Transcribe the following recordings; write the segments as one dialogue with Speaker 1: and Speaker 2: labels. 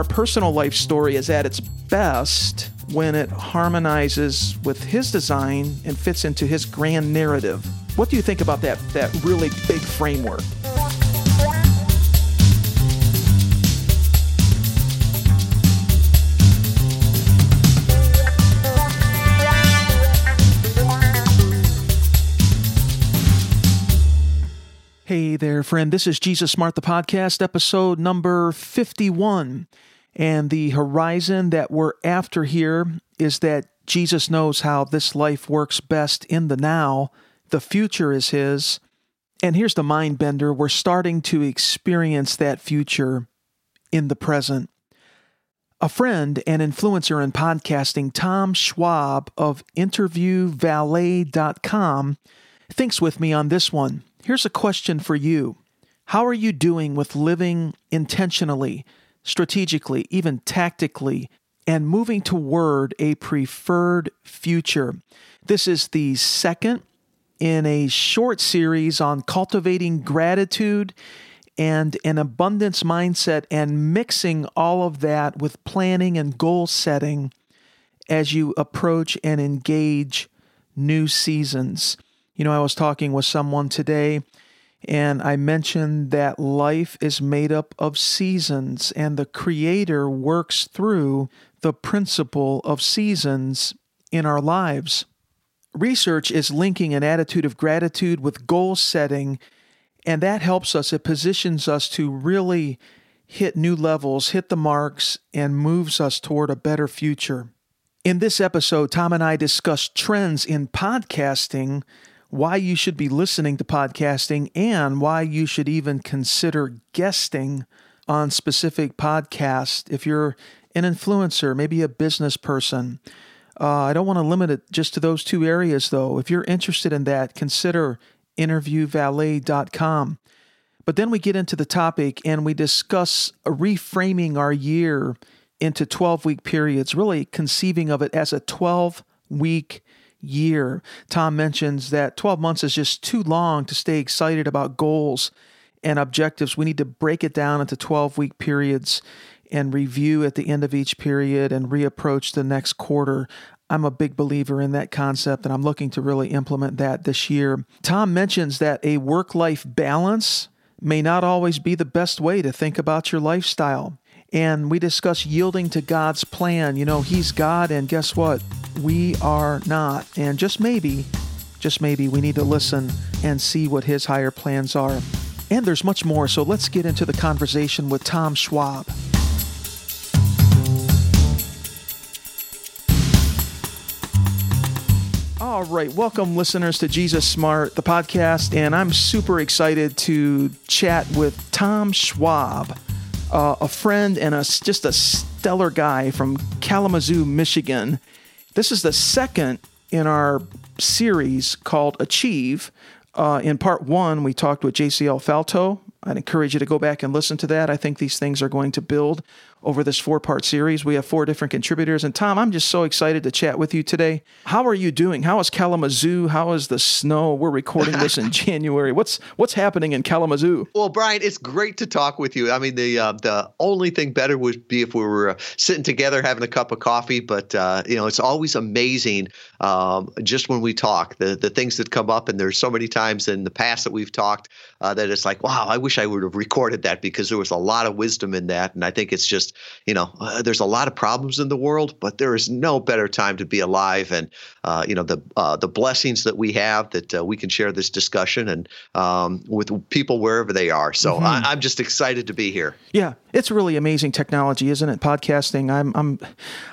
Speaker 1: Our personal life story is at its best when it harmonizes with his design and fits into his grand narrative. What do you think about that that really big framework? There, friend. This is Jesus Smart, the podcast, episode number 51. And the horizon that we're after here is that Jesus knows how this life works best in the now. The future is His. And here's the mind bender we're starting to experience that future in the present. A friend and influencer in podcasting, Tom Schwab of InterviewValet.com, thinks with me on this one. Here's a question for you How are you doing with living intentionally, strategically, even tactically, and moving toward a preferred future? This is the second in a short series on cultivating gratitude and an abundance mindset and mixing all of that with planning and goal setting as you approach and engage new seasons. You know, I was talking with someone today and I mentioned that life is made up of seasons and the Creator works through the principle of seasons in our lives. Research is linking an attitude of gratitude with goal setting, and that helps us. It positions us to really hit new levels, hit the marks, and moves us toward a better future. In this episode, Tom and I discuss trends in podcasting why you should be listening to podcasting, and why you should even consider guesting on specific podcasts if you're an influencer, maybe a business person. Uh, I don't want to limit it just to those two areas, though. If you're interested in that, consider interviewvalet.com. But then we get into the topic and we discuss reframing our year into 12 week periods, really conceiving of it as a 12 week year. Tom mentions that 12 months is just too long to stay excited about goals and objectives. We need to break it down into 12 week periods and review at the end of each period and reapproach the next quarter. I'm a big believer in that concept and I'm looking to really implement that this year. Tom mentions that a work life balance may not always be the best way to think about your lifestyle. And we discuss yielding to God's plan. You know, He's God, and guess what? We are not. And just maybe, just maybe, we need to listen and see what His higher plans are. And there's much more, so let's get into the conversation with Tom Schwab. All right, welcome listeners to Jesus Smart, the podcast, and I'm super excited to chat with Tom Schwab uh, a friend and a, just a stellar guy from Kalamazoo, Michigan. This is the second in our series called Achieve. Uh, in part one, we talked with JCL Falto. I'd encourage you to go back and listen to that. I think these things are going to build over this four part series. We have four different contributors. And Tom, I'm just so excited to chat with you today. How are you doing? How is Kalamazoo? How is the snow? We're recording this in January. What's what's happening in Kalamazoo?
Speaker 2: Well, Brian, it's great to talk with you. I mean, the uh, the only thing better would be if we were uh, sitting together having a cup of coffee. But uh, you know, it's always amazing um, just when we talk the the things that come up. And there's so many times in the past that we've talked uh, that it's like, wow, I wish I would have recorded that because there was a lot of wisdom in that. And I think it's just you know, uh, there's a lot of problems in the world, but there is no better time to be alive. And uh, you know, the uh, the blessings that we have that uh, we can share this discussion and um, with people wherever they are. So mm-hmm. I, I'm just excited to be here.
Speaker 1: Yeah, it's really amazing technology, isn't it? Podcasting. I'm, I'm,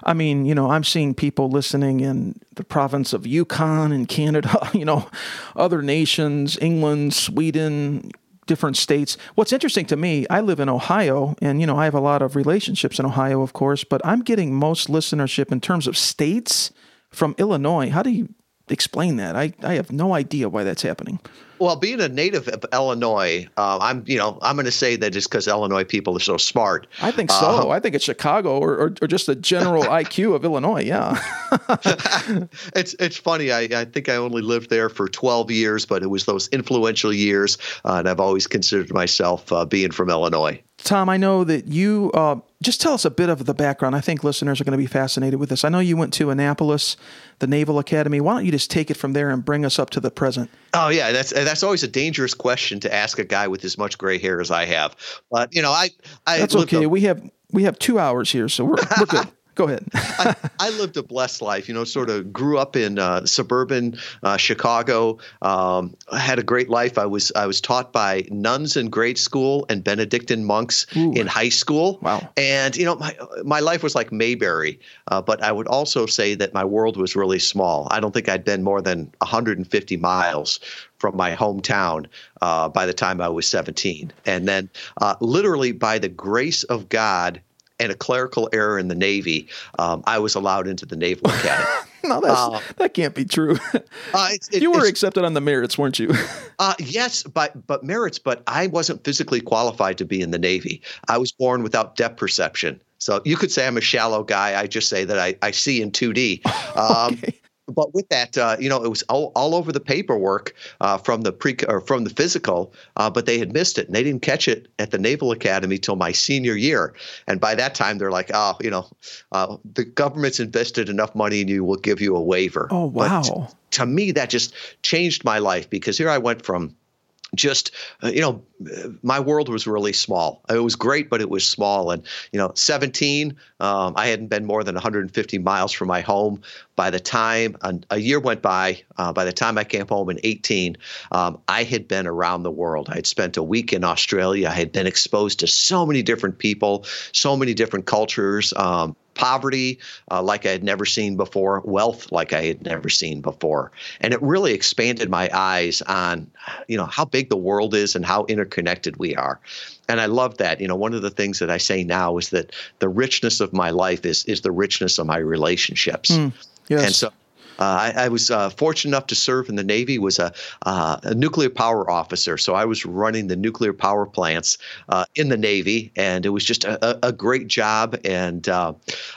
Speaker 1: I mean, you know, I'm seeing people listening in the province of Yukon and Canada. You know, other nations, England, Sweden, different states. What's interesting to me, I live in Ohio, and you know I have a lot of relationships in Ohio, of course, but I'm getting most listenership in terms of states from Illinois. How do you explain that? I, I have no idea why that's happening.
Speaker 2: Well, being a native of Illinois, uh, I'm you know I'm going to say that just because Illinois people are so smart.
Speaker 1: I think so. Uh, I think it's Chicago or, or, or just the general IQ of Illinois. Yeah.
Speaker 2: it's it's funny. I, I think I only lived there for 12 years, but it was those influential years, uh, and I've always considered myself uh, being from Illinois.
Speaker 1: Tom, I know that you uh, just tell us a bit of the background. I think listeners are going to be fascinated with this. I know you went to Annapolis, the Naval Academy. Why don't you just take it from there and bring us up to the present?
Speaker 2: Oh yeah, that's that's always a dangerous question to ask a guy with as much gray hair as I have. But you know, I, I
Speaker 1: that's okay. A, we have we have two hours here, so we're we're good. Go ahead.
Speaker 2: I, I, lived a blessed life, you know, sort of grew up in uh, suburban uh, Chicago. Um, I had a great life. I was I was taught by nuns in grade school and Benedictine monks Ooh. in high school.
Speaker 1: Wow.
Speaker 2: And you know, my my life was like Mayberry, uh, but I would also say that my world was really small. I don't think I'd been more than 150 miles from my hometown uh, by the time I was 17. And then, uh, literally, by the grace of God, and a clerical error in the Navy, um, I was allowed into the Naval Academy.
Speaker 1: no, uh, that can't be true. uh, you were accepted on the merits, weren't you?
Speaker 2: uh, yes, but but merits. But I wasn't physically qualified to be in the Navy. I was born without depth perception. So you could say I'm a shallow guy. I just say that I, I see in 2D. Um, okay but with that, uh, you know, it was all, all over the paperwork uh, from the pre or from the physical, uh, but they had missed it and they didn't catch it at the Naval Academy till my senior year. And by that time, they're like, oh, you know, uh, the government's invested enough money in you, we'll give you a waiver.
Speaker 1: Oh wow! To,
Speaker 2: to me, that just changed my life because here I went from just uh, you know my world was really small. It was great but it was small. And you know 17 um, i hadn't been more than 150 miles from my home. By the time a, a year went by uh, by the time i came home in 18 um, i had been around the world. I had spent a week in australia. I had been exposed to so many different people so many different cultures um, poverty uh, like I had never seen before, wealth like I had never seen before. And it really expanded my eyes on, you know, how big the world is and how interconnected we are. And I love that. You know, one of the things that I say now is that the richness of my life is is the richness of my relationships. Mm, yes. And so I, I, was uh, fortunate enough to serve in the Navy. Was a, uh, a, nuclear power officer, so I was running the nuclear power plants uh, in the Navy, and it was just a, a great job. And uh,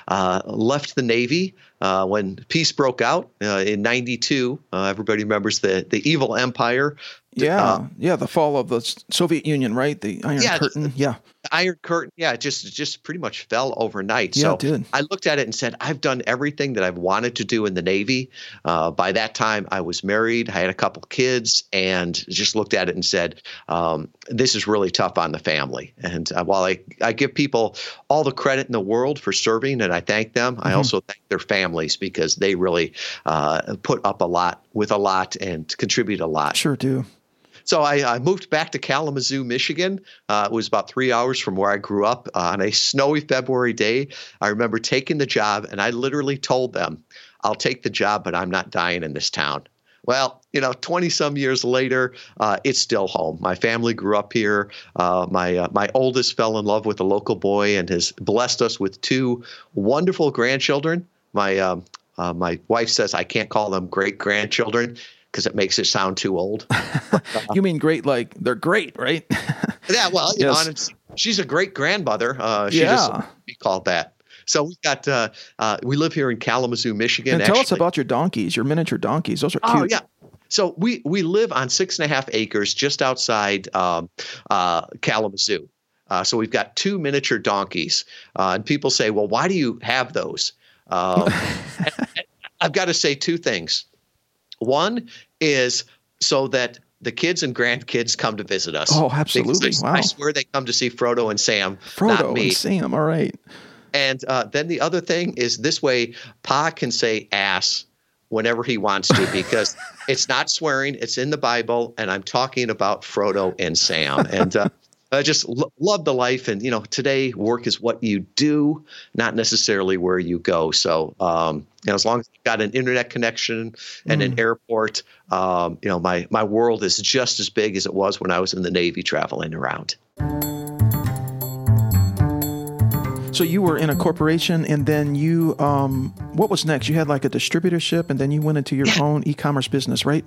Speaker 2: uh, left the Navy. Uh, when peace broke out uh, in '92. Uh, everybody remembers the the evil empire.
Speaker 1: Yeah, yeah, the fall of the Soviet Union, right? The Iron yeah, Curtain. Yeah,
Speaker 2: Iron Curtain, yeah, it just just pretty much fell overnight. Yeah, so did. I looked at it and said, I've done everything that I've wanted to do in the Navy. Uh, by that time, I was married, I had a couple kids, and just looked at it and said, um, this is really tough on the family. And uh, while I, I give people all the credit in the world for serving, and I thank them, mm-hmm. I also thank their families because they really uh, put up a lot with a lot and contribute a lot.
Speaker 1: Sure do.
Speaker 2: So I, I, moved back to Kalamazoo, Michigan. Uh, it was about three hours from where I grew up. Uh, on a snowy February day, I remember taking the job, and I literally told them, "I'll take the job, but I'm not dying in this town." Well, you know, 20 some years later, uh, it's still home. My family grew up here. Uh, my uh, my oldest fell in love with a local boy and has blessed us with two wonderful grandchildren. My um, uh, my wife says I can't call them great grandchildren because it makes it sound too old.
Speaker 1: you mean great like they're great, right?
Speaker 2: yeah, well, you yes. know, she's a great grandmother. Uh, she yeah. doesn't be called that. So we've got uh, uh, we live here in Kalamazoo, Michigan.
Speaker 1: And tell actually. us about your donkeys, your miniature donkeys. Those are oh,
Speaker 2: cute. Oh yeah. So we we live on six and a half acres just outside um, uh, Kalamazoo. Uh, so we've got two miniature donkeys, uh, and people say, "Well, why do you have those?" Um, I've got to say two things. One is so that the kids and grandkids come to visit us.
Speaker 1: Oh, absolutely!
Speaker 2: I,
Speaker 1: wow. I
Speaker 2: swear they come to see Frodo and Sam.
Speaker 1: Frodo and Sam. All right.
Speaker 2: And uh, then the other thing is this way, Pa can say ass whenever he wants to because it's not swearing. It's in the Bible, and I'm talking about Frodo and Sam. And uh, I just lo- love the life. And, you know, today work is what you do, not necessarily where you go. So, um, you know, as long as you've got an internet connection and mm. an airport, um, you know, my, my world is just as big as it was when I was in the Navy traveling around.
Speaker 1: So you were in a corporation, and then you, um, what was next? You had like a distributorship, and then you went into your own e-commerce business, right?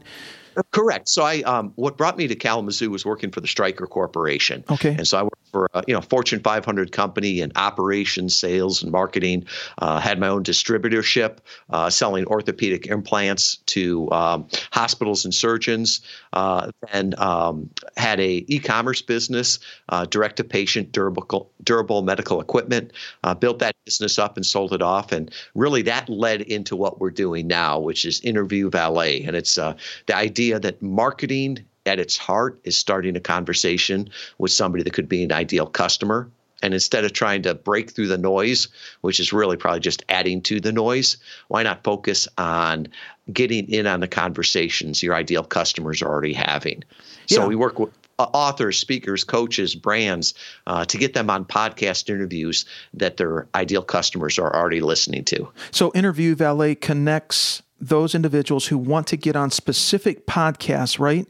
Speaker 2: Correct. So I, um, what brought me to Kalamazoo was working for the Stryker Corporation.
Speaker 1: Okay.
Speaker 2: And so I worked for a you know Fortune 500 company in operations, sales, and marketing. Uh, had my own distributorship, uh, selling orthopedic implants to um, hospitals and surgeons. Uh, and um, had a e-commerce business, uh, direct-to-patient durable durable medical equipment. Uh, built that business up and sold it off, and really that led into what we're doing now, which is Interview Valet, and it's uh, the idea that marketing at its heart is starting a conversation with somebody that could be an ideal customer. And instead of trying to break through the noise, which is really probably just adding to the noise, why not focus on getting in on the conversations your ideal customers are already having? So we work with uh, authors, speakers, coaches, brands uh, to get them on podcast interviews that their ideal customers are already listening to.
Speaker 1: So, Interview Valet connects those individuals who want to get on specific podcasts, right?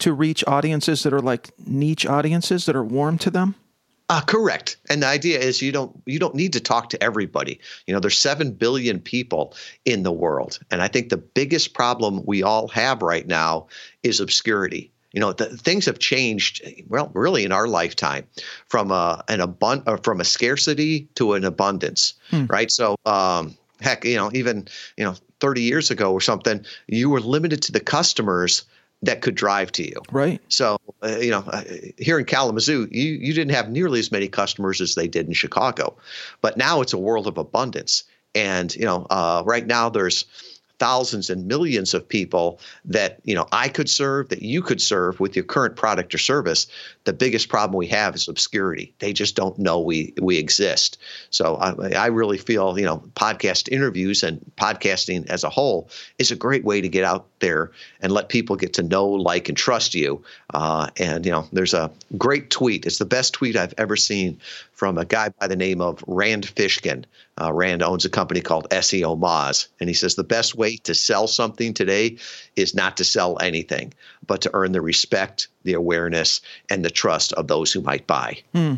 Speaker 1: To reach audiences that are like niche audiences that are warm to them.
Speaker 2: Uh, correct. And the idea is you don't you don't need to talk to everybody. You know, there's seven billion people in the world, and I think the biggest problem we all have right now is obscurity. You know, the, things have changed. Well, really, in our lifetime, from a an abund- or from a scarcity to an abundance, right? So, um, heck, you know, even you know, 30 years ago or something, you were limited to the customers that could drive to you.
Speaker 1: Right.
Speaker 2: So, uh, you know, uh, here in Kalamazoo, you, you didn't have nearly as many customers as they did in Chicago. But now it's a world of abundance. And, you know, uh, right now there's thousands and millions of people that, you know, I could serve, that you could serve with your current product or service. The biggest problem we have is obscurity. They just don't know we, we exist. So I, I really feel, you know, podcast interviews and podcasting as a whole is a great way to get out there and let people get to know, like, and trust you. Uh, and, you know, there's a great tweet. It's the best tweet I've ever seen from a guy by the name of Rand Fishkin. Uh, Rand owns a company called SEO Moz. And he says the best way to sell something today is not to sell anything, but to earn the respect, the awareness, and the trust of those who might buy. Hmm.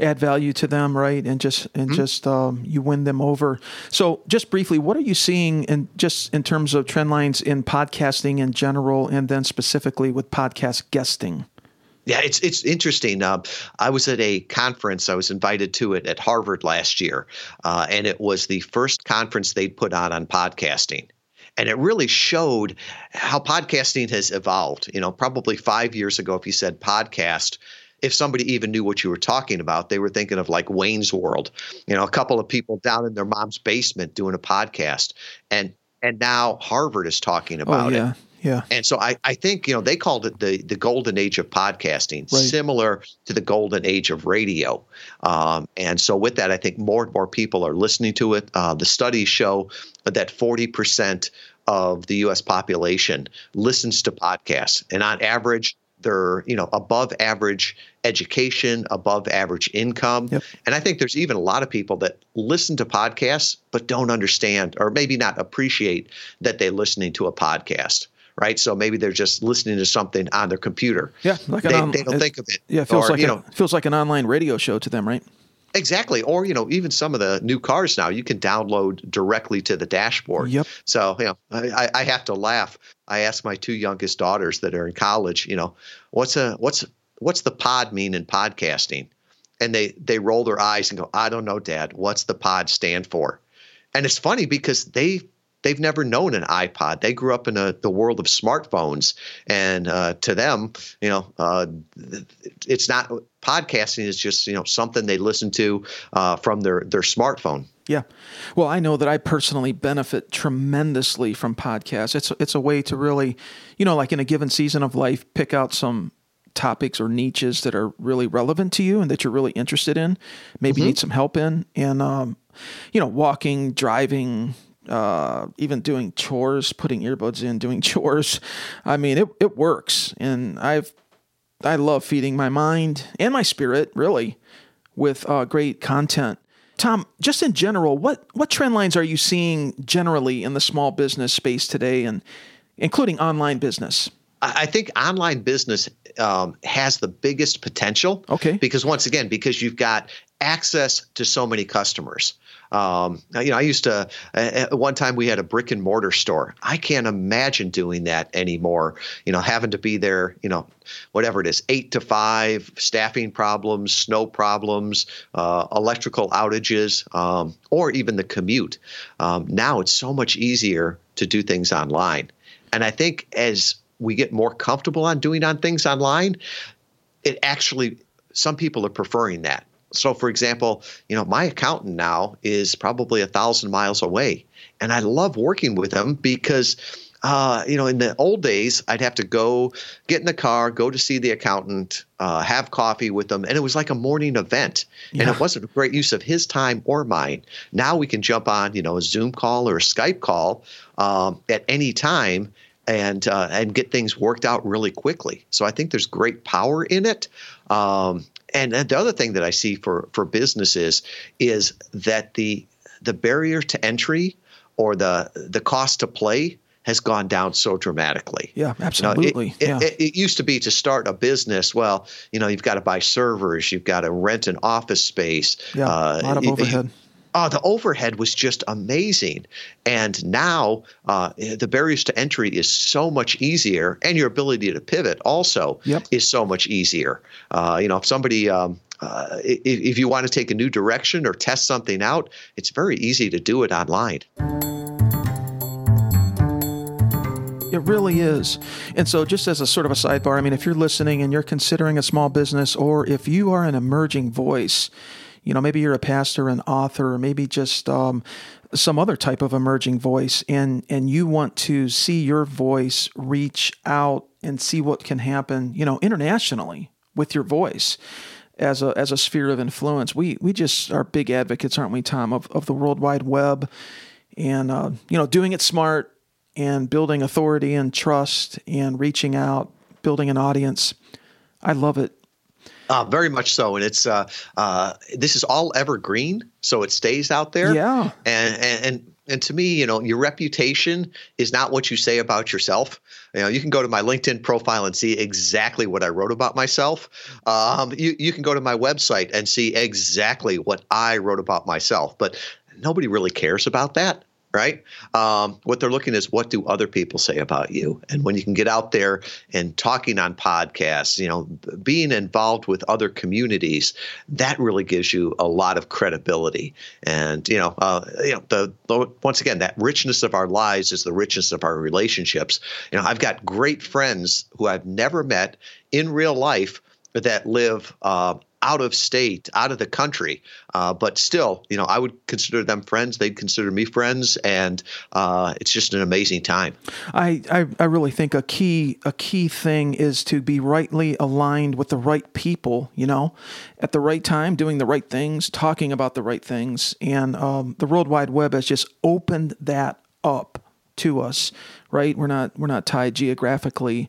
Speaker 1: Add value to them, right? And just and just um, you win them over. So, just briefly, what are you seeing in just in terms of trend lines in podcasting in general, and then specifically with podcast guesting?
Speaker 2: Yeah, it's it's interesting. Uh, I was at a conference. I was invited to it at Harvard last year, uh, and it was the first conference they'd put on on podcasting. And it really showed how podcasting has evolved. You know, probably five years ago, if you said podcast, if somebody even knew what you were talking about, they were thinking of like Wayne's World. You know, a couple of people down in their mom's basement doing a podcast, and and now Harvard is talking about
Speaker 1: oh
Speaker 2: it.
Speaker 1: Yeah.
Speaker 2: And so I, I think, you know, they called it the, the golden age of podcasting,
Speaker 1: Right.
Speaker 2: similar to the golden age of radio. Um, and so with that, I think more and more people are listening to it. Uh, the studies show that 40% of the U.S. population listens to podcasts. And on average, they're, you know, above average education, above average income.
Speaker 1: Yep.
Speaker 2: And I think there's even a lot of people that listen to podcasts but don't understand or maybe not appreciate that they're listening to a podcast. Right, so maybe they're just listening to something on their computer.
Speaker 1: Yeah, like
Speaker 2: they,
Speaker 1: on-
Speaker 2: they don't
Speaker 1: it-
Speaker 2: think of it.
Speaker 1: Yeah, it feels
Speaker 2: or,
Speaker 1: like
Speaker 2: you
Speaker 1: a,
Speaker 2: know
Speaker 1: feels like an online radio show to them, right?
Speaker 2: exactly. Or you know, even some of the new cars now, you can download directly to the dashboard.
Speaker 1: Yep.
Speaker 2: So you know, I, I have to laugh. I ask my two youngest daughters that are in college, you know, what's a what's what's the pod mean in podcasting? And they they roll their eyes and go, I don't know, Dad. What's the pod stand for? And it's funny because they they've never known an iPod. They grew up in a, the world of smartphones, and uh, to them, you know, uh, it's not podcasting is just you know something they listen to uh, from their their smartphone.
Speaker 1: Yeah. Well, I know that I personally benefit tremendously from podcasts. It's it's a way to really, you know, like in a given season of life, pick out some topics or niches that are really relevant to you and that you're really interested in, maybe need some help in, and um, you know, walking, driving, uh, even doing chores, putting earbuds in, doing chores. I mean, it it works, and I've I love feeding my mind and my spirit really with uh, great content. Tom, just in general, what what trend lines are you seeing generally in the small business space today, and including online business?
Speaker 2: I think online business um, has the biggest potential.
Speaker 1: Okay.
Speaker 2: Because once again, because you've got access to so many customers. Um, you know, I used to, at one time we had a brick and mortar store. I can't imagine doing that anymore. You know, having to be there, you know, whatever it is, eight to five, staffing problems, snow problems, uh, electrical outages, um, or even the commute. Um, now it's so much easier to do things online. And I think as we get more comfortable on doing on things online, it actually, some people are preferring that so, for example, you know, my accountant now is probably a thousand miles away, and I love working with him because. Uh, you know, in the old days, I'd have to go get in the car, go to see the accountant, uh, have coffee with them, and it was like a morning event. Yeah. And it wasn't a great use of his time or mine. Now we can jump on, you know, a Zoom call or a Skype call um, at any time and uh, and get things worked out really quickly. So I think there's great power in it. Um, and the other thing that I see for for businesses is that the the barrier to entry or the the cost to play has gone down so dramatically.
Speaker 1: Yeah, absolutely.
Speaker 2: You
Speaker 1: know,
Speaker 2: it,
Speaker 1: yeah.
Speaker 2: It, it, used to be to start a business. Well, you know, you've got to buy servers, you've got to rent an office space.
Speaker 1: Yeah, uh, a lot of overhead.
Speaker 2: Oh, the overhead was just amazing. And now uh, the barriers to entry is so much easier, and your ability to pivot also
Speaker 1: yep.
Speaker 2: is so much easier. Uh, you know, if somebody, um, uh, if, if you want to take a new direction or test something out, it's very easy to do it online.
Speaker 1: It really is. And so, just as a sort of a sidebar, I mean, if you're listening and you're considering a small business, or if you are an emerging voice, you know, maybe you're a pastor, an author, or maybe just um, some other type of emerging voice, and and you want to see your voice reach out and see what can happen, you know, internationally with your voice as a as a sphere of influence. We we just are big advocates, aren't we, Tom, of of the World Wide Web, and uh, you know, doing it smart and building authority and trust and reaching out, building an audience. I love it.
Speaker 2: Uh, very much so, and it's uh, uh, this is all evergreen, so it stays out there.
Speaker 1: Yeah,
Speaker 2: and and. and and to me, you know, your reputation is not what you say about yourself. You know, you can go to my LinkedIn profile and see exactly what I wrote about myself. Um, you you can go to my website and see exactly what I wrote about myself. But nobody really cares about that right? Um, what they're looking is what do other people say about you, and when you can get out there and talking on podcasts, you know, being involved with other communities, that really gives you a lot of credibility. And you know, uh, you know, the, the once again, that richness of our lives is the richness of our relationships. You know, I've got great friends who I've never met in real life that live. Uh, out of state, out of the country. Uh, but still, you know, I would consider them friends. They'd consider me friends, and uh, it's just an amazing time.
Speaker 1: I, I, I really think a key a key thing is to be rightly aligned with the right people. You know, at the right time, doing the right things, talking about the right things, and um, the World Wide Web has just opened that up to us. Right, we're not we're not tied geographically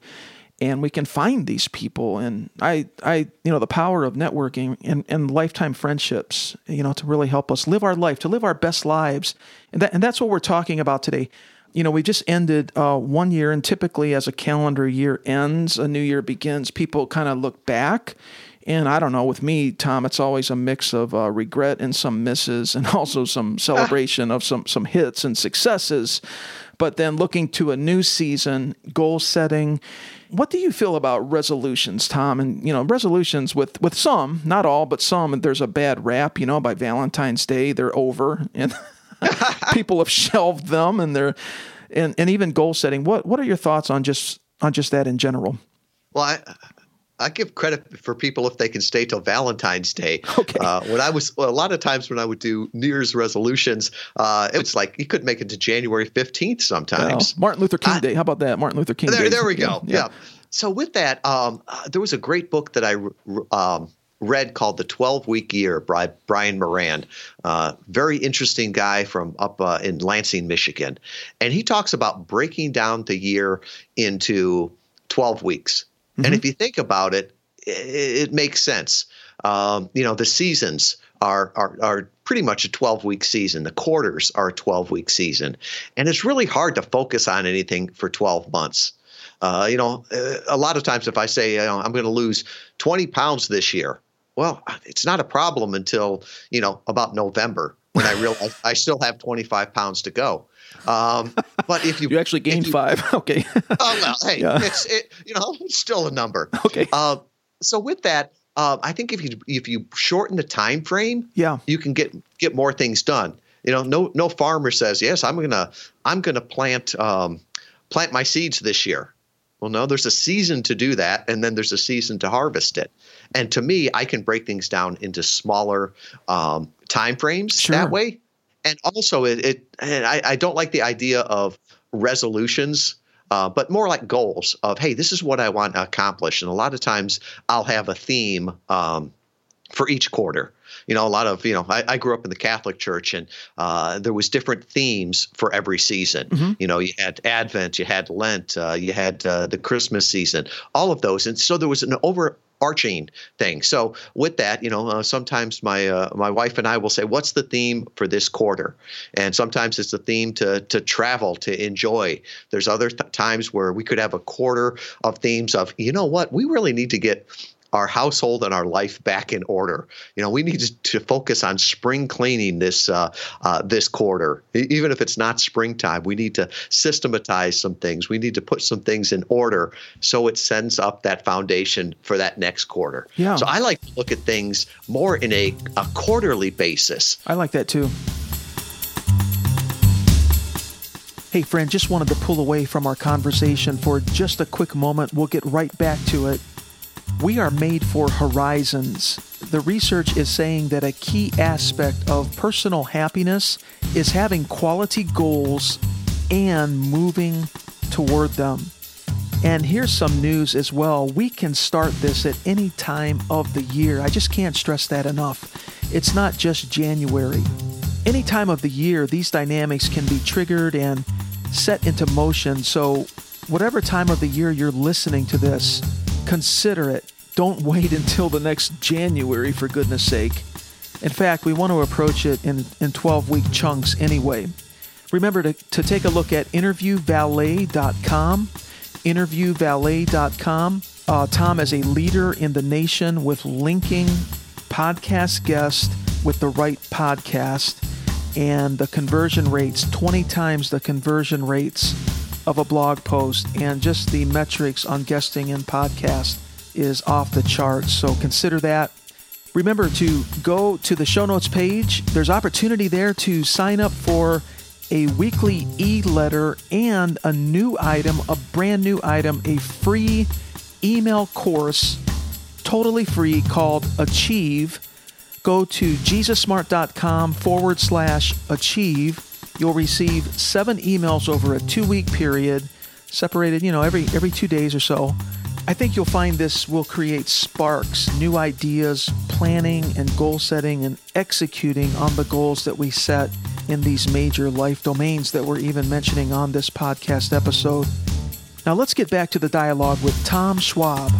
Speaker 1: and we can find these people. And i i you know the power of networking and, and lifetime friendships you know to really help us live our life to live our best lives. And that and that's what we're talking about today. You know we just ended uh, one year and typically as a calendar year ends a new year begins people kind of look back. And I don't know, with me, Tom, it's always a mix of uh, regret and some misses, and also some celebration of some some hits and successes. But then looking to a new season, goal setting, what do you feel about resolutions, Tom? And you know, resolutions with with some, not all, but some. There's a bad rap. You know, by Valentine's Day, they're over, and people have shelved them, and they're and and even goal setting. What what are your thoughts on just on just that in general?
Speaker 2: Well, I, I give credit for people if they can stay till Valentine's Day.
Speaker 1: Okay.
Speaker 2: Uh, when I was well, a lot of times when I would do New Year's resolutions, uh, it was like you couldn't make it to January fifteenth sometimes.
Speaker 1: Well, Martin Luther King I, Day. How about that? Martin Luther King.
Speaker 2: There,
Speaker 1: Day.
Speaker 2: there we go. Yeah. yeah. So with that, um, uh, there was a great book that I um, read called The 12 Week Year by Brian Moran. Uh, very interesting guy from up uh, in Lansing, Michigan. And he talks about breaking down the year into 12 weeks. Mm-hmm. And if you think about it, it, it makes sense. Um, you know, the seasons are, are, are pretty much a 12 week season. The quarters are a 12 week season. And it's really hard to focus on anything for 12 months. Uh, you know, uh, a lot of times if I say you know, I'm going to lose 20 pounds this year, well, it's not a problem until you know about November when I realize I still have 25 pounds to go. Um, but if you
Speaker 1: you actually gained
Speaker 2: you,
Speaker 1: five, okay.
Speaker 2: oh well, hey, yeah. it's it, you know it's still a number.
Speaker 1: Okay.
Speaker 2: Uh, so with that, uh, I think if you if you shorten the time frame,
Speaker 1: yeah,
Speaker 2: you can get get more things done. You know, no no farmer says yes. I'm gonna I'm gonna plant um, plant my seeds this year. Well, no, there's a season to do that, and then there's a season to harvest it. And to me, I can break things down into smaller um, time frames sure. that way. And also, it, it and I, I don't like the idea of resolutions. Uh, but more like goals of hey this is what i want to accomplish and a lot of times i'll have a theme um, for each quarter you know a lot of you know i, I grew up in the catholic church and uh, there was different themes for every season mm-hmm. you know you had advent you had lent uh, you had uh, the christmas season all of those and so there was an over arching thing. So with that, you know, uh, sometimes my uh, my wife and I will say, "What's the theme for this quarter?" And sometimes it's the theme to to travel, to enjoy. There's other th- times where we could have a quarter of themes of, you know what, we really need to get our household and our life back in order. You know, we need to focus on spring cleaning this uh, uh, this quarter. Even if it's not springtime, we need to systematize some things. We need to put some things in order so it sends up that foundation for that next quarter.
Speaker 1: Yeah.
Speaker 2: So I like to look at things more in a, a quarterly basis.
Speaker 1: I like that too. Hey, friend, just wanted to pull away from our conversation for just a quick moment. We'll get right back to it. We are made for horizons. The research is saying that a key aspect of personal happiness is having quality goals and moving toward them. And here's some news as well. We can start this at any time of the year. I just can't stress that enough. It's not just January. Any time of the year, these dynamics can be triggered and set into motion. So, whatever time of the year you're listening to this, consider it. Don't wait until the next January, for goodness sake. In fact, we want to approach it in, in 12 week chunks anyway. Remember to, to take a look at interviewvalet.com. Interviewvalet.com. Uh, Tom is a leader in the nation with linking podcast guests with the right podcast and the conversion rates 20 times the conversion rates of a blog post and just the metrics on guesting and podcast is off the charts. So consider that. Remember to go to the show notes page. There's opportunity there to sign up for a weekly e letter and a new item, a brand new item, a free email course, totally free, called Achieve. Go to jesussmart.com forward slash achieve You'll receive seven emails over a two week period, separated, you know, every, every two days or so. I think you'll find this will create sparks, new ideas, planning and goal setting, and executing on the goals that we set in these major life domains that we're even mentioning on this podcast episode. Now, let's get back to the dialogue with Tom Schwab.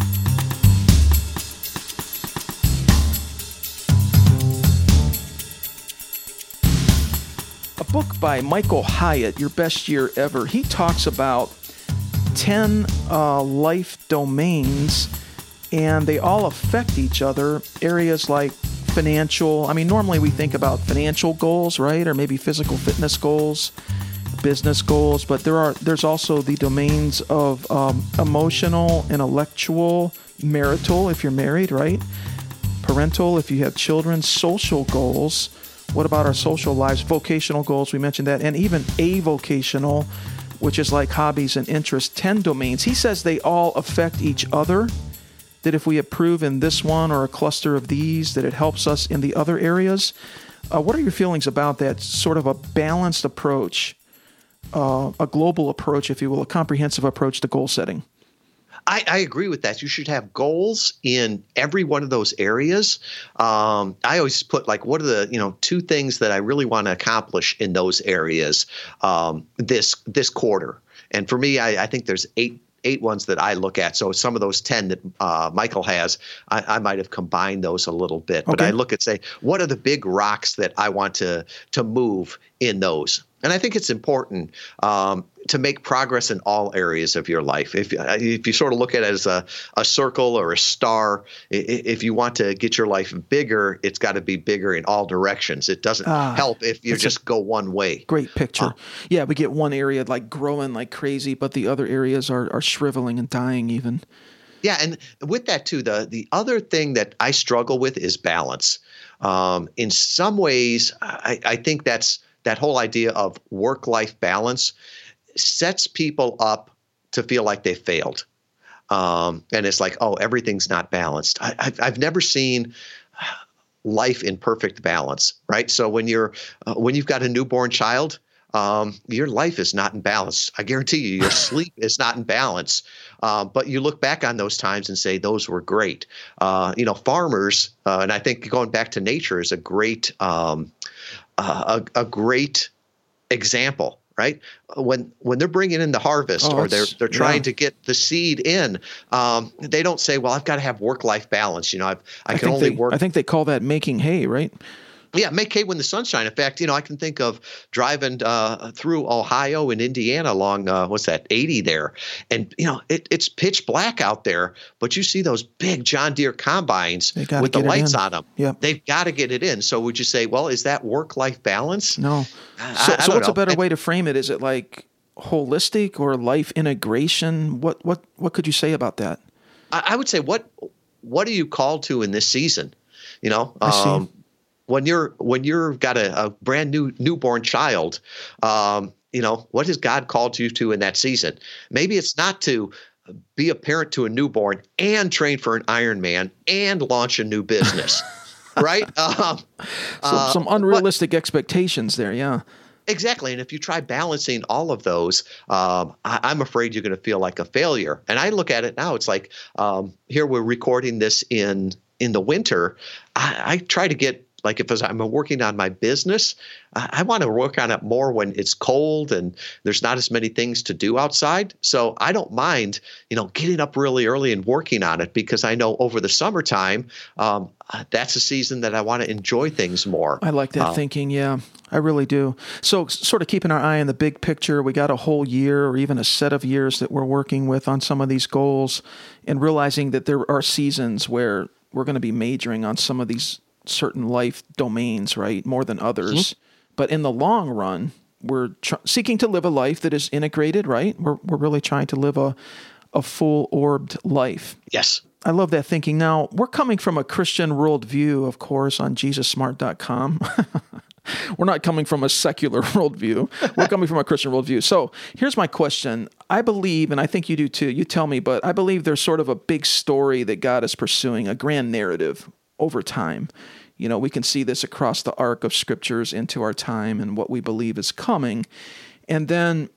Speaker 1: Book by Michael Hyatt, Your Best Year Ever, he talks about 10 uh, life domains and they all affect each other. Areas like financial, I mean, normally we think about financial goals, right? Or maybe physical fitness goals, business goals, but there are there's also the domains of um, emotional, intellectual, marital if you're married, right? Parental if you have children, social goals what about our social lives? Vocational goals, we mentioned that, and even avocational, which is like hobbies and interests, 10 domains. He says they all affect each other. That if we approve in this one or a cluster of these, that it helps us in the other areas. Uh, what are your feelings about that sort of a balanced approach, uh, a global approach, if you will, a comprehensive approach to goal setting?
Speaker 2: I, I, agree with that. You should have goals in every one of those areas. Um, I always put like, what are the you know two things that I really want to accomplish in those areas um, this this quarter? And for me, I, I think there's eight eight ones that I look at. So some of those 10 that uh, Michael has, I, I, might have combined those a little bit. But I look at say, what are the big rocks that I want to to move in those? And I think it's important um, to make progress in all areas of your life. If, if you sort of look at it as a, a circle or a star, if you want to get your life bigger, it's got to be bigger in all directions. It doesn't uh, help if you just go one way.
Speaker 1: Great picture. Uh, yeah, we get one area like growing like crazy, but the other areas are, are shriveling and dying even.
Speaker 2: Yeah, and with that too, the the other thing that I struggle with is balance. Um, in some ways, I, I think that's that whole idea of work life balance sets people up to feel like they failed. Um, and it's like, oh, everything's not balanced. I, have I've never seen life in perfect balance, right? So when you're uh, when you've got a newborn child, um, your life is not in balance. I guarantee you, your sleep is not in balance. Uh, but you look back on those times and say those were great. Uh, you know, farmers, uh, and I think going back to nature is a great, um, uh, a, a great example right? When when they're bringing in the harvest oh, or they're they're trying yeah. to get the seed in, um, they don't say, "Well, I've got to have work life balance." You know, I've, I, I can only
Speaker 1: they,
Speaker 2: work.
Speaker 1: I think they call that making hay, right?
Speaker 2: Yeah, make hay when the sunshine. In fact, you know, I can think of driving uh, through Ohio and Indiana along uh, what's that, 80 there, and you know, it, it's pitch black out there, but you see those big John Deere combines with the lights on them.
Speaker 1: Yeah,
Speaker 2: they've got to get it in. So would you say, well, is that work-life balance?
Speaker 1: No. I, so, I so what's know. a better way to frame it? Is it like holistic or life integration? What what what could you say about that?
Speaker 2: I, I would say what what are you called to in this season? You know, um, when you're when you're got a, a brand new newborn child, um, you know what has God called you to in that season? Maybe it's not to be a parent to a newborn and train for an Ironman and launch a new business, right? Um,
Speaker 1: so, uh, some unrealistic but, expectations there, yeah.
Speaker 2: Exactly. And if you try balancing all of those, um, I, am afraid you're going to feel like a failure. And I look at it now, it's like um, here we're recording this in in the winter. I, I try to get like if I'm working on my business, I, want to work on it more when it's cold and there's not as many things to do outside. So I don't mind, you know, getting up really early and working on it because I know over the summertime, um, that's a season that I want to enjoy things more.
Speaker 1: I like that uh, thinking. Yeah, I really do. So, sort of keeping our eye on the big picture, we got a whole year or even a set of years that we're working with on some of these goals and realizing that there are seasons where we're going to be majoring on some of these certain life domains, right, more than others. Mm-hmm. But in the long run, we're tr- seeking to live a life that is integrated, right? We're, we're really trying to live a, a full orbed life.
Speaker 2: Yes.
Speaker 1: I love that thinking. Now, we're coming from a Christian worldview, of course, on JesusSmart.com. we're not coming from a secular worldview. We're coming from a Christian worldview. So here's my question. I believe, and I think you do too, you tell me, but I believe there's sort of a big story that God is pursuing, a grand narrative over time. You know, we can see this across the arc of scriptures into our time and what we believe is coming. And then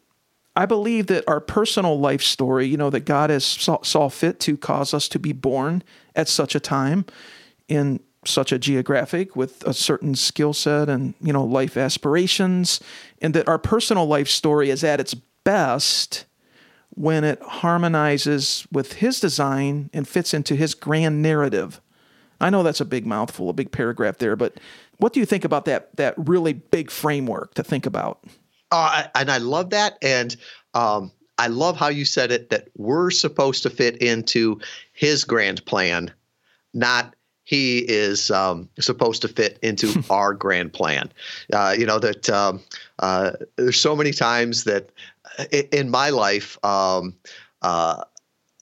Speaker 1: I believe that our personal life story, you know, that God has saw, saw fit to cause us to be born at such a time in such a geographic with a certain skill set and, you know, life aspirations, and that our personal life story is at its best when it harmonizes with his design and fits into his grand narrative. I know that's a big mouthful, a big paragraph there, but what do you think about that that really big framework to think about?
Speaker 2: Uh, and I love that, and um, I love how you said it that we're supposed to fit into his grand plan, not he is um, supposed to fit into our grand plan. Uh, you know that um, uh, there's so many times that uh, in my life um, uh,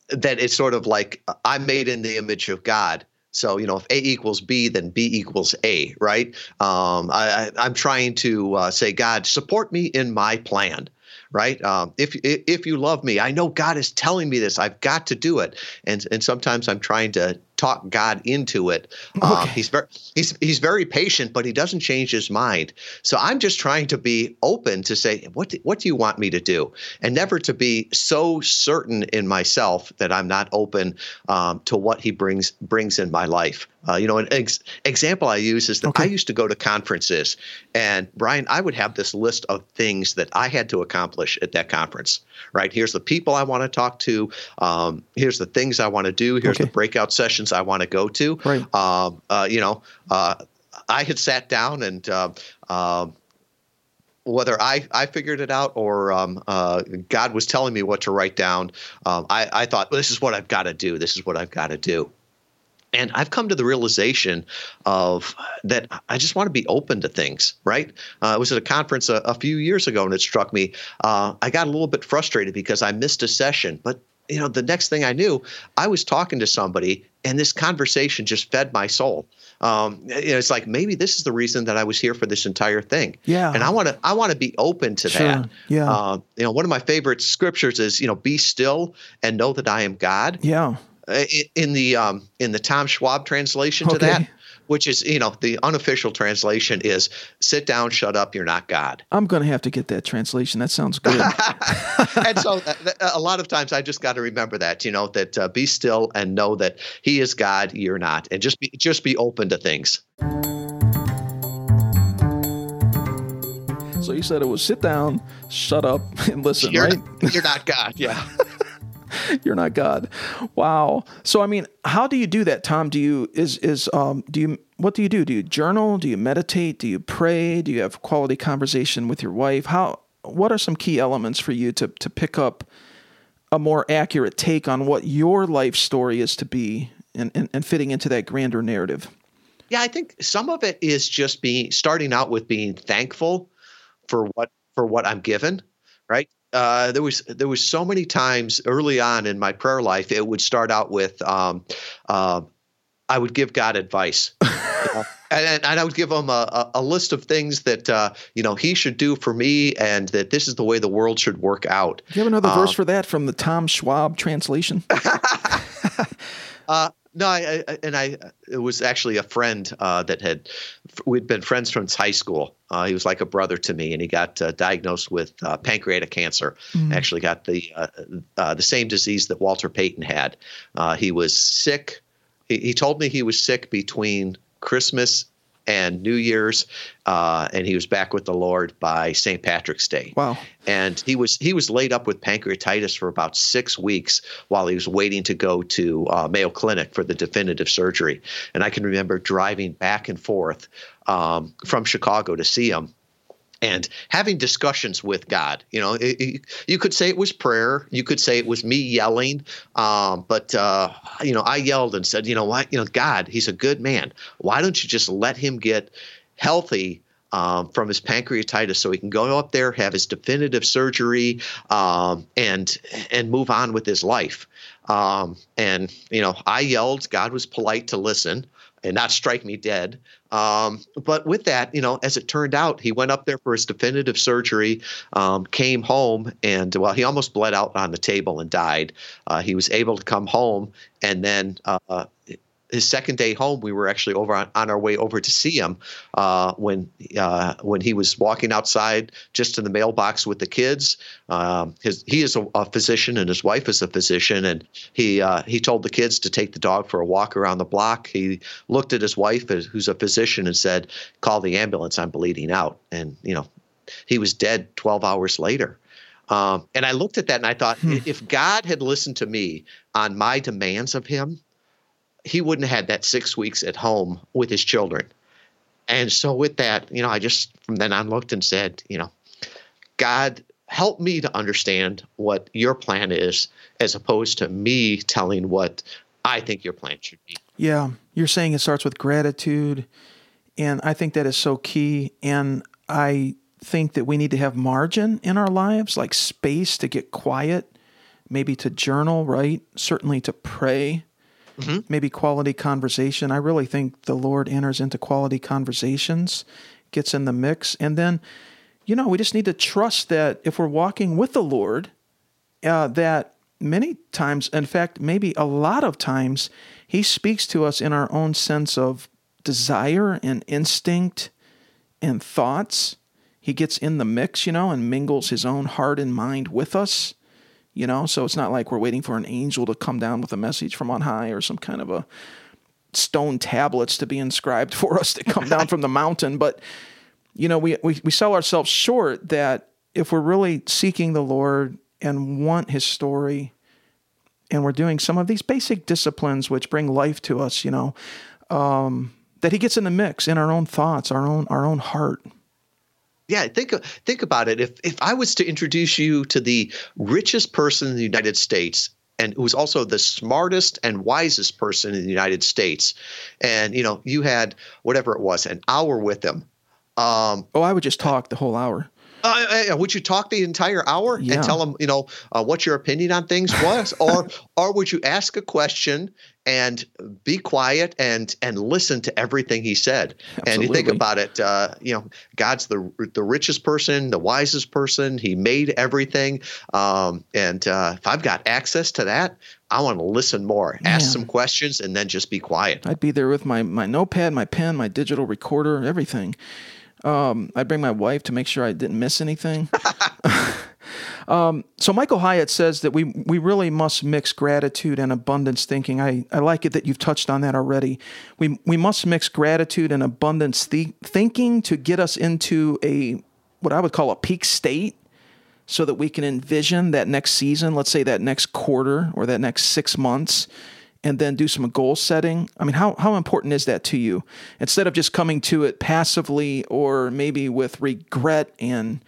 Speaker 2: that it's sort of like I'm made in the image of God, so, you know, if A equals B, then B equals A, right? Um, I, am trying to uh, say, God, support me in my plan right? Um, if if you love me, I know God is telling me this. I've got to do it, and and sometimes I'm trying to talk God into it. Um, he's very he's he's very patient, but he doesn't change his mind. So I'm just trying to be open to say, what do, what do you want me to do, and never to be so certain in myself that I'm not open um, to what he brings brings in my life. Uh, you know, an ex- example I use is that okay. I used to go to conferences, and Brian, I would have this list of things that I had to accomplish at that conference. Right here's the people I want to talk to. Um, here's the things I want to do. Here's okay. the breakout sessions I want to go to.
Speaker 1: Right.
Speaker 2: Um, uh, you know, uh, I had sat down and. Uh, whether I, I figured it out or um, uh, God was telling me what to write down, um, I, I thought, well, this is what I've got to do. This is what I've got to do. And I've come to the realization of that I just want to be open to things, right? Uh, I was at a conference a, a, few years ago and it struck me. Uh, I got a little bit frustrated because I missed a session, but you know, the next thing I knew, I was talking to somebody and this conversation just fed my soul. Um, you know, it's like maybe this is the reason that I was here for this entire thing.
Speaker 1: Yeah.
Speaker 2: And I want to I want to be open to
Speaker 1: sure.
Speaker 2: that.
Speaker 1: Yeah.
Speaker 2: Uh, you know, one of my favorite scriptures is you know, be still and know that I am God.
Speaker 1: Yeah.
Speaker 2: Uh, in the um, in the Tom Schwab translation to
Speaker 1: okay.
Speaker 2: that, which is you know the unofficial translation is "sit down, shut up, you're not God."
Speaker 1: I'm going to have to get that translation. That sounds good.
Speaker 2: and so uh, a lot of times I just got to remember that you know that uh, be still and know that He is God, you're not, and just be just be open to things.
Speaker 1: So you said it was sit down, shut up, and listen,
Speaker 2: you're
Speaker 1: right?
Speaker 2: You're not God, yeah.
Speaker 1: you're not God. Wow. So I mean, how do you do that, Tom? Do you is is um do you what do you do? Do you journal? Do you meditate? Do you pray? Do you have quality conversation with your wife? How what are some key elements for you to to pick up a more accurate take on what your life story is to be and, and, and fitting into that grander narrative?
Speaker 2: Yeah, I think some of it is just being starting out with being thankful for what for what I'm given, right? Uh, there was there was so many times early on in my prayer life it would start out with um, uh, I would give God advice. and, and, I would give him a, a, list of things that uh, you know he should do for me, and that this is the way the world should work out.
Speaker 1: Do you have another verse for that from the Tom Schwab translation?
Speaker 2: no, I, I, and I it was actually a friend uh, that had we'd been friends since high school. Uh, he was like a brother to me, and he got uh, diagnosed with uh, pancreatic cancer. Mm. Actually, got the uh, uh, the same disease that Walter Payton had. he was sick. He, he told me he was sick between Christmas and New Year's, uh, and he was back with the Lord by St. Patrick's Day.
Speaker 1: Wow!
Speaker 2: And he was he was laid up with pancreatitis for about six weeks while he was waiting to go to uh, Mayo Clinic for the definitive surgery. And I can remember driving back and forth um, from Chicago to see him and having discussions with God. You know, it, it, you could say it was prayer. You could say it was me yelling. Um, but uh, you know, I yelled and said, you know what, you know, God, He's a good man. Why don't you just let him get healthy? Um, from his pancreatitis, so he can go up there, have his definitive surgery, um, and and move on with his life. Um, and you know, I yelled. God was polite to listen and not strike me dead. Um, but with that, you know, as it turned out, he went up there for his definitive surgery, um, came home, and well, he almost bled out on the table and died. Uh, he was able to come home, and then uh, his second day home, we were actually over on, on our way over to see him uh, when uh, when he was walking outside just in the mailbox with the kids. Um, his he is a, a, physician and his wife is a physician, and he uh, he told the kids to take the dog for a walk around the block. He looked at his wife, who's a physician, and said, "Call the ambulance. I'm bleeding out." And you know, he was dead 12 hours later. Um, and I looked at that and I thought, hmm. if God had listened to me on my demands of him, he wouldn't have had that six weeks at home with his children. And so with that, you know, I just from then on looked and said, you know, God, help me to understand what your plan is as opposed to me telling what I think your plan should be.
Speaker 1: Yeah. You're saying it starts with gratitude. And I think that is so key. And I think that we need to have margin in our lives, like space to get quiet, maybe to journal, right? Certainly to pray mm-hmm. maybe quality conversation. I really think the Lord enters into quality conversations, gets in the mix. And then, you know, we just need to trust that if we're walking with the Lord, uh, that many times, in fact, maybe a lot of times, He speaks to us in our own sense of desire and instinct and thoughts. He gets in the mix, you know, and mingles His own heart and mind with us you know? So it's not like we're waiting for an angel to come down with a message from on high or some kind of a stone tablets to be inscribed for us to come down from the mountain. But you know we, we we sell ourselves short that if we're really seeking the lord and want his story and we're doing some of these basic disciplines which bring life to us you know um, that he gets in the mix in our own thoughts our own our own heart
Speaker 2: Yeah, think think about it. If if I was to introduce you to the richest person in the United States and who was also the smartest and wisest person in the United States, and you know you had whatever it was an hour with him.
Speaker 1: Um, oh, I would just talk the whole hour.
Speaker 2: Uh, uh, would you talk the entire hour yeah. and tell them, you know, uh, what your opinion on things was, or or would you ask a question and be quiet and and listen to everything he said? Absolutely. And you think about it, uh, you know, God's the the richest person, the wisest person. He made everything, um, and uh, if I've got access to that, I want to listen more, ask some questions, and then just be quiet.
Speaker 1: I'd be there with my my notepad, my pen, my digital recorder, everything. Um, I'd bring my wife to make sure I didn't miss anything. um, so Michael Hyatt says that we we really must mix gratitude and abundance thinking. I, I like it that you've touched on that already. We we must mix gratitude and abundance th- thinking to get us into a what I would call a peak state so that we can envision that next season, let's say that next quarter or that next 6 months and then do some goal setting? I mean, how, how important is that to you? Instead of just coming to it passively or maybe with regret and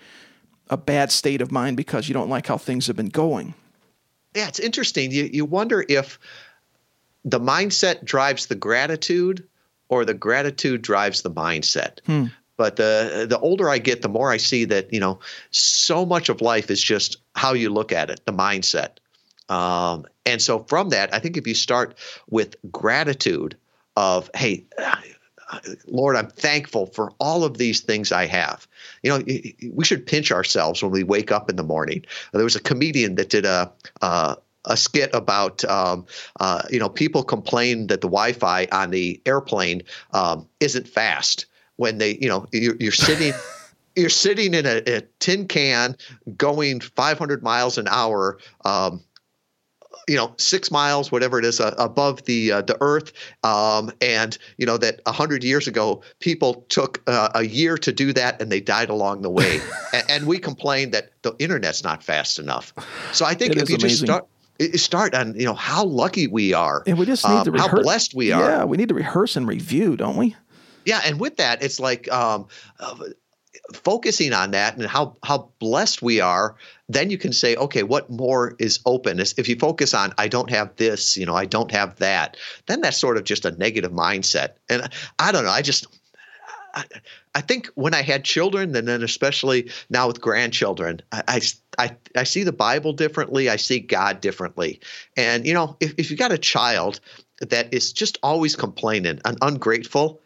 Speaker 1: a bad state of mind because you don't like how things have been going.
Speaker 2: Yeah, it's interesting. You, you wonder if the mindset drives the gratitude or the gratitude drives the mindset. Hmm. But the the older I get, the more I see that you know so much of life is just how you look at it, the mindset. Um, and so from that, I think if you start with gratitude of, hey, Lord, I'm thankful for all of these things I have. You know, we should pinch ourselves when we wake up in the morning. There was a comedian that did a, a a skit about um, uh, you know people complain that the Wi-Fi on the airplane um, isn't fast when they you know you're, you're sitting you're sitting in a, a, tin can going 500 miles an hour um, you know six miles whatever it is uh, above the uh, the earth um, and you know that 100 years ago people took uh, a year to do that and they died along the way and, and, we complain that the internet's not fast enough so i think it if you amazing. just start start on you know how lucky we are
Speaker 1: and we just need um, to rehearse.
Speaker 2: how blessed we are
Speaker 1: yeah we need to rehearse and review don't we
Speaker 2: yeah and with that it's like um, uh, focusing on that and how how blessed we are then you can say okay what more is open if you focus on i don't have this you know i don't have that then that's sort of just a negative mindset and i don't know i just I, I think when I had children, and then especially now with grandchildren, I, I, I see the Bible differently. I see God differently. And, you know, if, if you got a child that is just always complaining and ungrateful,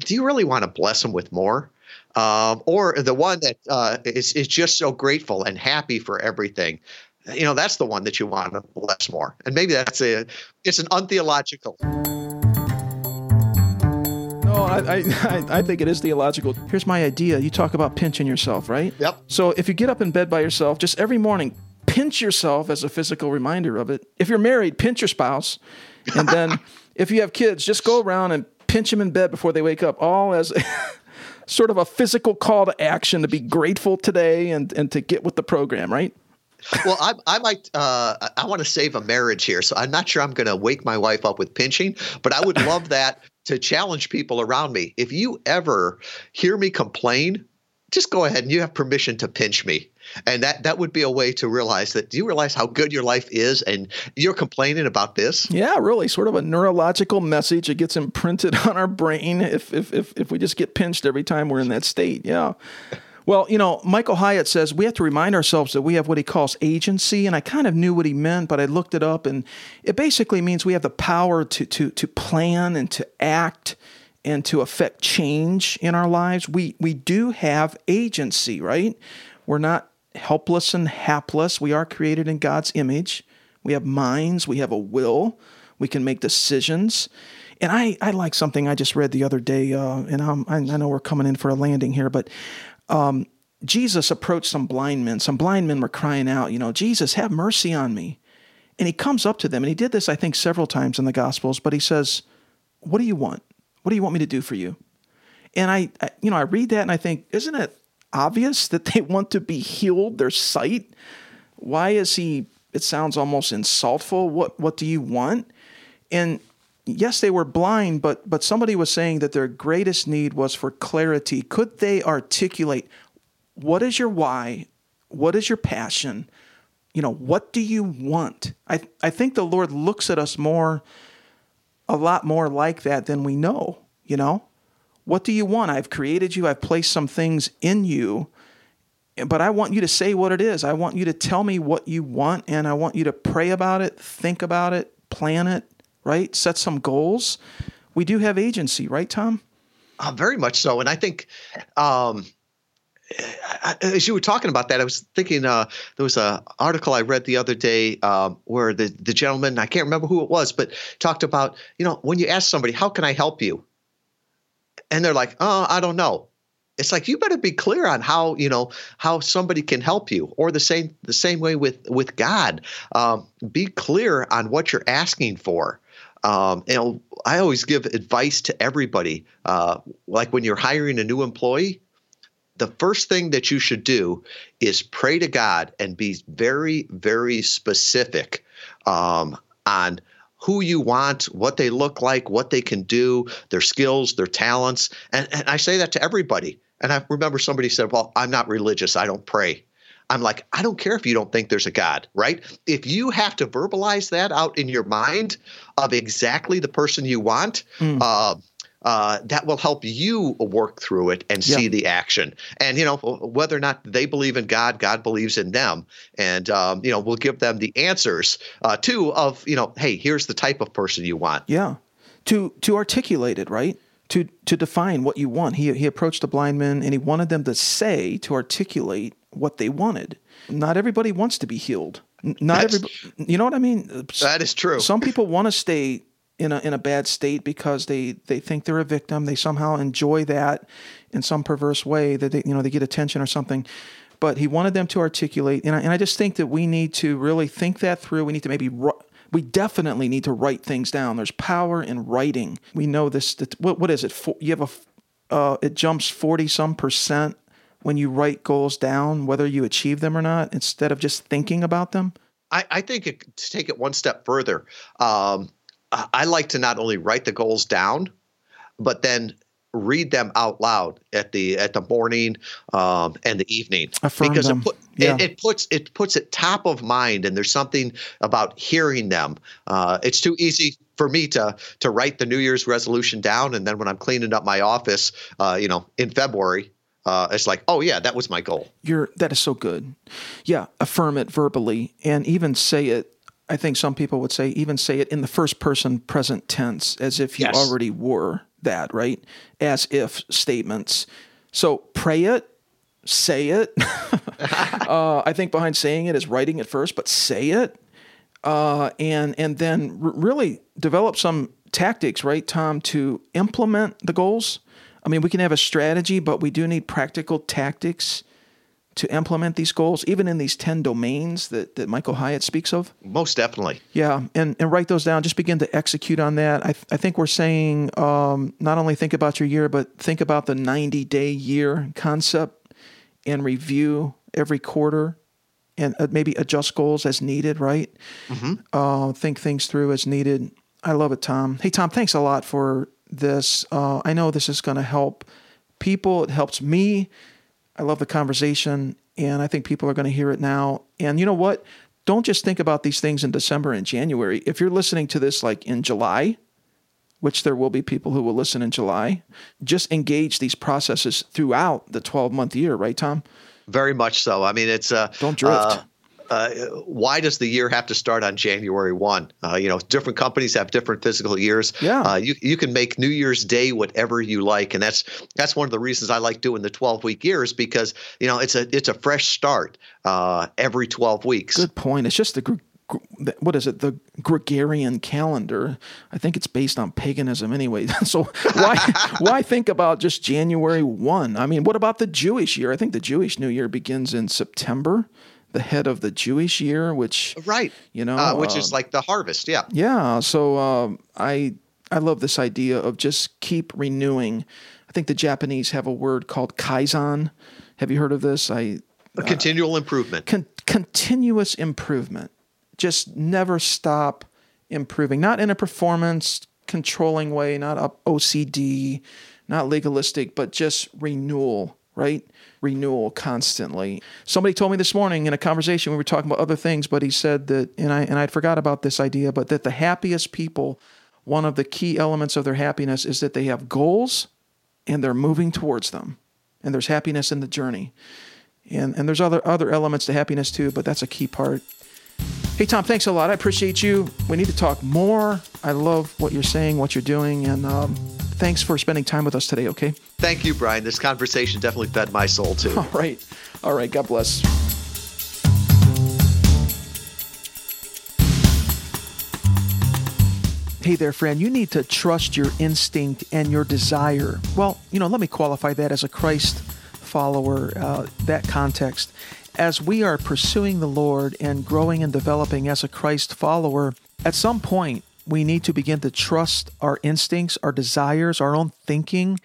Speaker 2: do you really want to bless them with more? Um, or the one that uh, is is just so grateful and happy for everything. You know, that's the one that you want to bless more. And maybe that's a it's an untheological.
Speaker 1: No, I, I, I think it is theological. Here's my idea. You talk about pinching yourself, right?
Speaker 2: Yep.
Speaker 1: So if you get up in bed by yourself, just every morning, pinch yourself as a physical reminder of it. If you're married, pinch your spouse. And then if you have kids, just go around and pinch them in bed before they wake up, all as sort of a physical call to action to be grateful today and, and to get with the program, right?
Speaker 2: well, I, I might. Uh, I want to save a marriage here, so I'm not sure I'm going to wake my wife up with pinching. But I would love that to challenge people around me. If you ever hear me complain, just go ahead and you have permission to pinch me and that that would be a way to realize that do you realize how good your life is and you're complaining about this
Speaker 1: yeah really sort of a neurological message it gets imprinted on our brain if if if, if we just get pinched every time we're in that state yeah well, you know, Michael Hyatt says we have to remind ourselves that we have what he calls agency, and I kind of knew what he meant, but I looked it up, and it basically means we have the power to to to plan and to act and to affect change in our lives. We we do have agency, right? We're not helpless and hapless. We are created in God's image. We have minds, we have a will, we can make decisions. And I, I like something I just read the other day, uh, and I'm, i know we're coming in for a landing here, but um, Jesus approached some blind men. Some blind men were crying out, you know, Jesus, have mercy on me. And he comes up to them, and he did this, I think, several times in the Gospels, but he says, What do you want? What do you want me to do for you? And I, I you know, I read that and I think, isn't it obvious that they want to be healed, their sight? Why is he, it sounds almost insultful. What, what do you want? And yes, they were blind, but, but somebody was saying that their greatest need was for clarity. Could they articulate what is your why? What is your passion? You know, what do you want? I, I think the Lord looks at us more, a lot more like that than we know, you know? What do you want? I've created you, I've placed some things in you, but I want you to say what it is. I want you to tell me what you want, and I want you to pray about it, think about it, plan it, right? Set some goals. We do have agency, right, Tom?
Speaker 2: Uh, very much so. And I think, um, as you were talking about that, I was thinking uh, there was an article I read the other day um, where the, the gentleman, I can't remember who it was, but talked about, you know, when you ask somebody, how can I help you? And they're like, "Oh, I don't know." It's like you better be clear on how you know how somebody can help you, or the same the same way with with God. Um, be clear on what you're asking for. Um, and I always give advice to everybody. Uh, like when you're hiring a new employee, the first thing that you should do is pray to God and be very, very specific um, on who you want, what they look like, what they can do, their skills, their talents. And, and I say that to everybody. And I remember somebody said, Well, I'm not religious, I don't pray. I'm like, I don't care if you don't think there's a God, right? If you have to verbalize that out in your mind of exactly the person you want, mm. uh, uh, that will help you work through it and see yeah. the action. And you know whether or not they believe in God, God believes in them, and um, you know we'll give them the answers uh, too of you know, hey, here's the type of person you want.
Speaker 1: Yeah, to to articulate it right. To, to define what you want. He, he approached the blind men and he wanted them to say, to articulate what they wanted. Not everybody wants to be healed. Not everybody, you know what I mean?
Speaker 2: That is true.
Speaker 1: Some people want to stay in a in a bad state because they they think they're a victim. They somehow enjoy that in some perverse way that they you know they get attention or something. But he wanted them to articulate, and I, and I just think that we need to really think that through. We need to maybe we definitely need to write things down. There's power in writing. We know this. What what is it? You have a uh, it jumps forty some percent when you write goals down, whether you achieve them or not, instead of just thinking about them.
Speaker 2: I, I think it, to take it one step further. Um, I like to not only write the goals down, but then read them out loud at the at the morning um, and the evening
Speaker 1: Affirm
Speaker 2: because
Speaker 1: it,
Speaker 2: put, yeah. it, it, puts it puts it top of mind and there's something about hearing them uh, it's too easy for me to to write the new year's resolution down and then when i'm cleaning up my office uh, you know in february uh, it's like, oh yeah, that was my goal.
Speaker 1: You're that is so good. Yeah, affirm it verbally and even say it I think some people would say even say it in the first person present tense as if you yes. already were that, right? As if statements. So pray it, say it. uh, I think behind saying it is writing it first, but say it, uh, and and then r- really develop some tactics, right, Tom, to implement the goals. I mean, we can have a strategy, but we do need practical tactics to implement these goals, even in these 10 domains that, that Michael Hyatt speaks of?
Speaker 2: Most definitely.
Speaker 1: Yeah, and, and write those down. Just begin to execute on that. I, th- I think we're saying um, not only think about your year, but think about the 90 day year concept and review every quarter and uh, maybe adjust goals as needed, right? Mm-hmm. Uh, think things through as needed. I love it, Tom. Hey, Tom, thanks a lot for this. Uh, I know this is going to help people. It helps me I love the conversation, and I think people are going to hear it now. And you know what? Don't just think about these things in December and January. If you're listening to this like in July, which there will be people who will listen in July, just engage these processes throughout the 12 month year, right, Tom?
Speaker 2: Very much so. I mean, it's uh,
Speaker 1: don't drift. Uh,
Speaker 2: uh, why does the year have to start on January 1? Uh, you know, different companies have different physical years.
Speaker 1: Yeah.
Speaker 2: Uh, you, you can make New Year's Day whatever you like. And that's that's one of the reasons I like doing the 12 week years because, you know, it's a it's a fresh start uh, every 12 weeks.
Speaker 1: Good point. It's just the what is it the gregorian calendar i think it's based on paganism anyway so why why think about just january 1 i mean what about the jewish year i think the jewish new year begins in september the head of the Jewish year, which
Speaker 2: right,
Speaker 1: you know,
Speaker 2: uh, which uh, is like the harvest. Yeah,
Speaker 1: yeah. So um, I I love this idea of just keep renewing. I think the Japanese have a word called kaizen. Have you heard of this? I
Speaker 2: a continual uh, improvement.
Speaker 1: Con- continuous improvement. Just never stop improving. Not in a performance controlling way, not OCD, not legalistic, but just renewal right? Renewal constantly. Somebody told me this morning in a conversation we were talking about other things, but he said that, and I and I'd forgot about this idea, but that the happiest people, one of the key elements of their happiness is that they have goals and they're moving towards them, and there's happiness in the journey, and and there's other other elements to happiness too, but that's a key part. Hey Tom, thanks a lot. I appreciate you. We need to talk more. I love what you're saying, what you're doing, and. Um, thanks for spending time with us today, okay?
Speaker 2: Thank you, Brian. This conversation definitely fed my soul, too.
Speaker 1: All right. All right. God bless. Hey there, friend. You need to trust your instinct and your desire. Well, you know, let me qualify that as a Christ follower, uh, that context. As we are pursuing the Lord and growing and developing as a Christ follower, at some point, we need to begin to trust our instincts, our desires, our own thinking,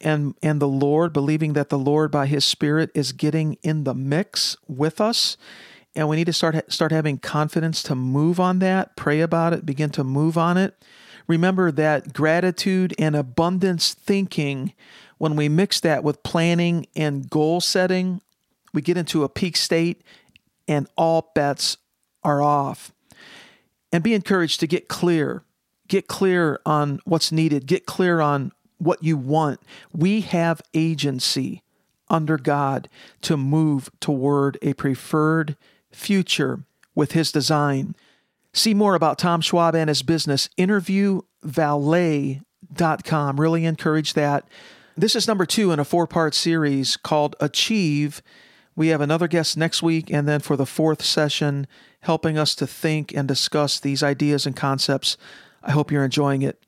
Speaker 1: and and the Lord, believing that the Lord by His Spirit is getting in the mix with us. And we need to start start having confidence to move on that, pray about it, begin to move on it. Remember that gratitude and abundance thinking, when we mix that with planning and goal setting, we get into a peak state and all bets are off and be encouraged to get clear. Get clear on what's needed, get clear on what you want. We have agency under God to move toward a preferred future with His design. See more about Tom Schwab and his business, interviewvalet.com. Really encourage that. This is number two in a four part series called Achieve. We have another guest next week, and then for the fourth session, helping us to think and discuss these ideas and concepts. I hope you're enjoying it.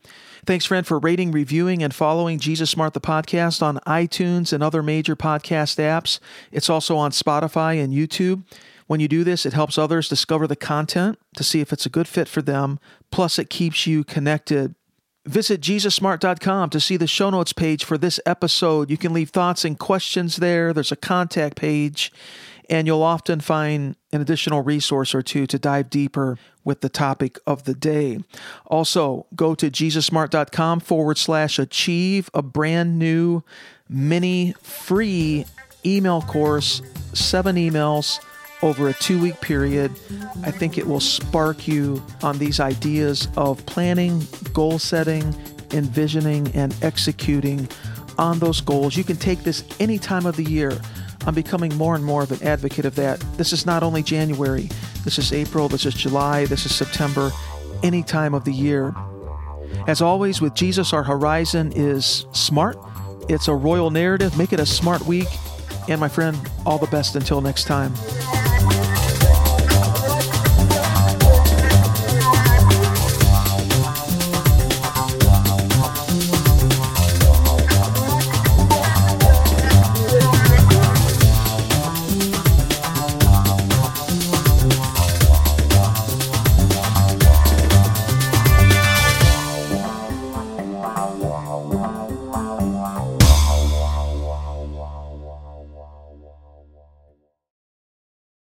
Speaker 1: Thanks, friend, for rating, reviewing, and following Jesus Smart the podcast on iTunes and other major podcast apps. It's also on Spotify and YouTube. When you do this, it helps others discover the content to see if it's a good fit for them. Plus, it keeps you connected. Visit JesusSmart.com to see the show notes page for this episode. You can leave thoughts and questions there. There's a contact page and you'll often find an additional resource or two to dive deeper with the topic of the day. Also, go to jesussmart.com forward slash achieve a brand new mini free email course, seven emails over a two week period. I think it will spark you on these ideas of planning, goal setting, envisioning, and executing on those goals. You can take this any time of the year. I'm becoming more and more of an advocate of that. This is not only January, this is April, this is July, this is September, any time of the year. As always, with Jesus, our horizon is smart. It's a royal narrative. Make it a smart week. And my friend, all the best until next time.